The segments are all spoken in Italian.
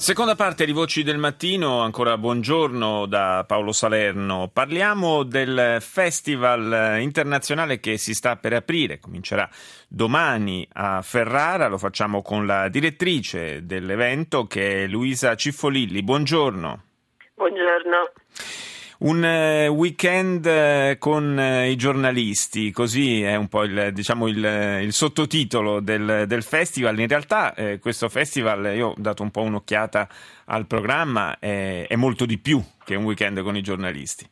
Seconda parte di Voci del Mattino, ancora buongiorno da Paolo Salerno. Parliamo del festival internazionale che si sta per aprire, comincerà domani a Ferrara, lo facciamo con la direttrice dell'evento che è Luisa Ciffolilli. Buongiorno. Buongiorno. Un eh, weekend eh, con eh, i giornalisti, così è un po' il, diciamo il, il sottotitolo del, del, festival. In realtà eh, questo festival, io ho dato un po' un'occhiata al programma, è, è molto di più che un weekend con i giornalisti.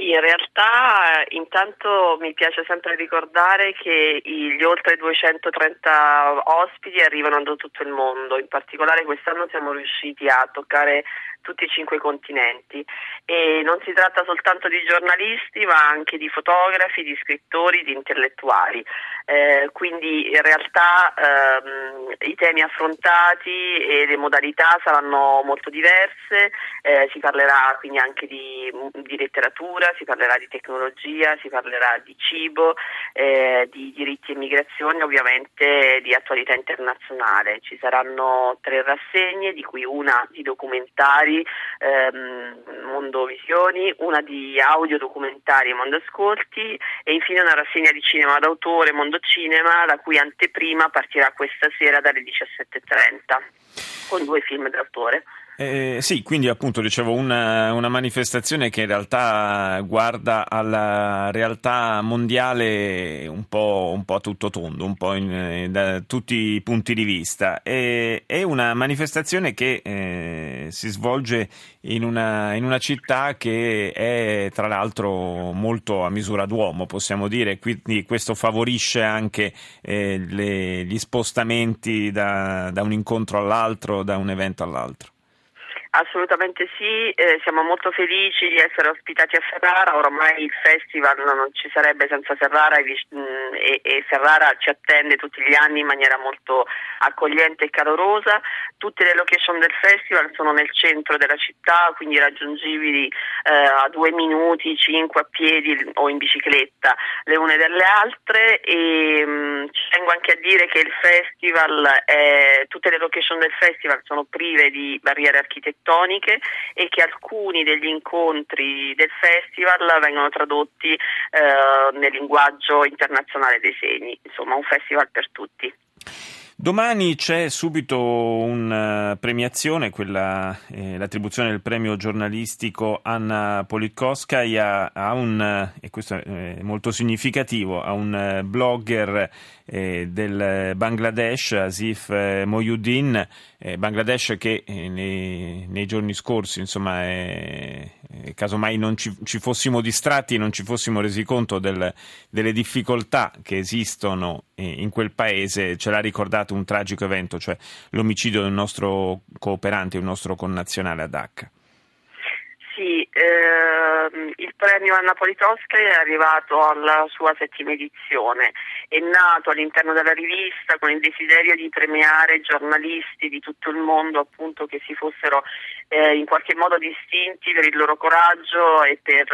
In realtà intanto mi piace sempre ricordare che gli oltre 230 ospiti arrivano da tutto il mondo, in particolare quest'anno siamo riusciti a toccare tutti i cinque continenti e non si tratta soltanto di giornalisti ma anche di fotografi, di scrittori, di intellettuali. Eh, quindi in realtà ehm, i temi affrontati e le modalità saranno molto diverse, eh, si parlerà quindi anche di, di, letteratura, si parlerà di tecnologia, si parlerà di cibo, eh, di diritti e migrazioni, ovviamente di attualità internazionale. Ci saranno tre rassegne, di cui una di documentari documentari ehm, Mondo Visioni, una di audio documentari Mondo Ascolti e infine una rassegna di cinema d'autore Mondo Cinema la cui anteprima partirà questa sera dalle 17.30 con due film d'autore. Eh, sì, quindi appunto dicevo una, una, manifestazione che in realtà guarda alla realtà mondiale un po', un po a tutto tondo, un po' in, da tutti i punti di vista. E, è una manifestazione che eh, si svolge in una, in una, città che è tra l'altro molto a misura d'uomo, possiamo dire, quindi questo favorisce anche eh, le, gli spostamenti da, da un incontro all'altro, da un evento all'altro. Assolutamente sì, eh, siamo molto felici di essere ospitati a Ferrara, ormai il festival non ci sarebbe senza Ferrara e, mm, e, e, Ferrara ci attende tutti gli anni in maniera molto accogliente e calorosa. Tutte le location del festival sono nel centro della città, quindi raggiungibili eh, a due minuti, cinque a piedi o in bicicletta le une delle altre e mh, mm, ci tengo anche a dire che il festival, è, tutte le location del festival sono prive di barriere architettoniche architettoniche e che alcuni degli incontri del festival vengono tradotti eh, nel linguaggio internazionale dei segni, insomma un festival per tutti. Domani c'è subito una premiazione, quella, eh, l'attribuzione del premio giornalistico Anna Politkovskaya a un, e questo è molto significativo, a un blogger eh, del Bangladesh, Asif eh, Moyuddin, eh, Bangladesh che eh, nei, nei, giorni scorsi, insomma, è, casomai non ci, ci, fossimo distratti non ci fossimo resi conto del, delle difficoltà che esistono in quel paese, ce l'ha ricordato un tragico evento, cioè l'omicidio del nostro cooperante, un nostro connazionale a Dhaka. Sì, ehm, il premio Anna Politowska è arrivato alla sua settima edizione, è nato all'interno della rivista con il desiderio di premiare giornalisti di tutto il mondo appunto che si fossero eh, in qualche modo distinti per il loro coraggio e per,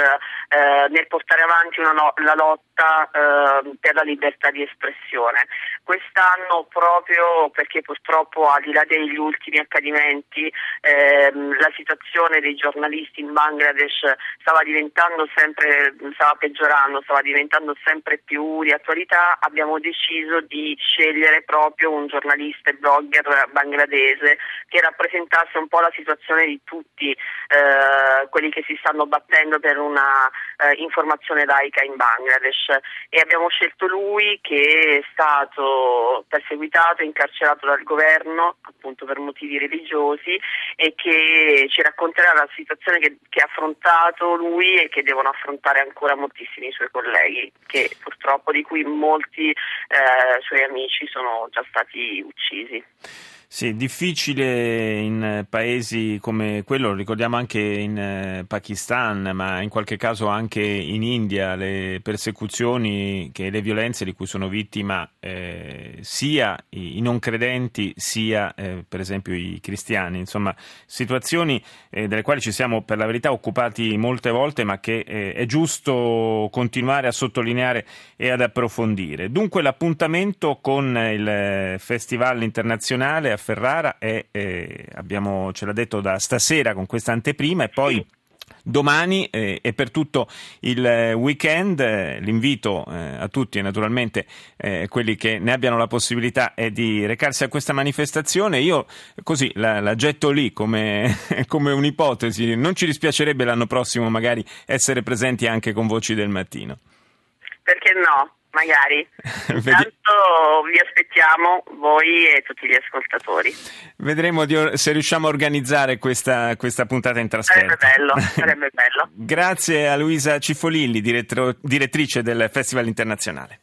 eh, nel portare avanti no, la lotta eh, per la libertà di espressione. Quest'anno proprio perché purtroppo al di là degli ultimi accadimenti ehm, la situazione dei giornalisti in Bangladesh stava diventando sempre, stava peggiorando, stava diventando sempre più di attualità, abbiamo deciso di scegliere proprio un giornalista e blogger bangladese che rappresentasse un po' la situazione di tutti eh, quelli che si stanno battendo per una eh, informazione laica in Bangladesh. E abbiamo scelto lui che è stato perseguitato incarcerato dal governo appunto per motivi religiosi e che ci racconterà la situazione che, che ha affrontato lui e che devono affrontare ancora moltissimi suoi colleghi che purtroppo di cui molti eh, suoi amici sono già stati uccisi. Sì, difficile in paesi come quello, lo ricordiamo anche in eh, Pakistan, ma in qualche caso anche in India, le persecuzioni e le violenze di cui sono vittima eh, sia i, non credenti sia eh, per esempio i cristiani. Insomma, situazioni eh, delle quali ci siamo per la verità occupati molte volte, ma che eh, è giusto continuare a sottolineare e ad approfondire. Dunque l'appuntamento con il Festival internazionale a Ferrara e eh, abbiamo, ce l'ha detto da stasera con questa anteprima e poi domani eh, e per tutto il weekend. Eh, l'invito eh, a tutti e naturalmente eh, quelli che ne abbiano la possibilità è di recarsi a questa manifestazione. Io così la, la getto lì come, come, un'ipotesi. Non ci dispiacerebbe l'anno prossimo magari essere presenti anche con Voci del Mattino. Perché no? Magari. Intanto vi aspettiamo voi e tutti gli ascoltatori. Vedremo di, se riusciamo a organizzare questa, questa puntata in trasferta. Sarebbe bello, sarebbe bello. Grazie a Luisa Cifolilli, direttrice del Festival Internazionale.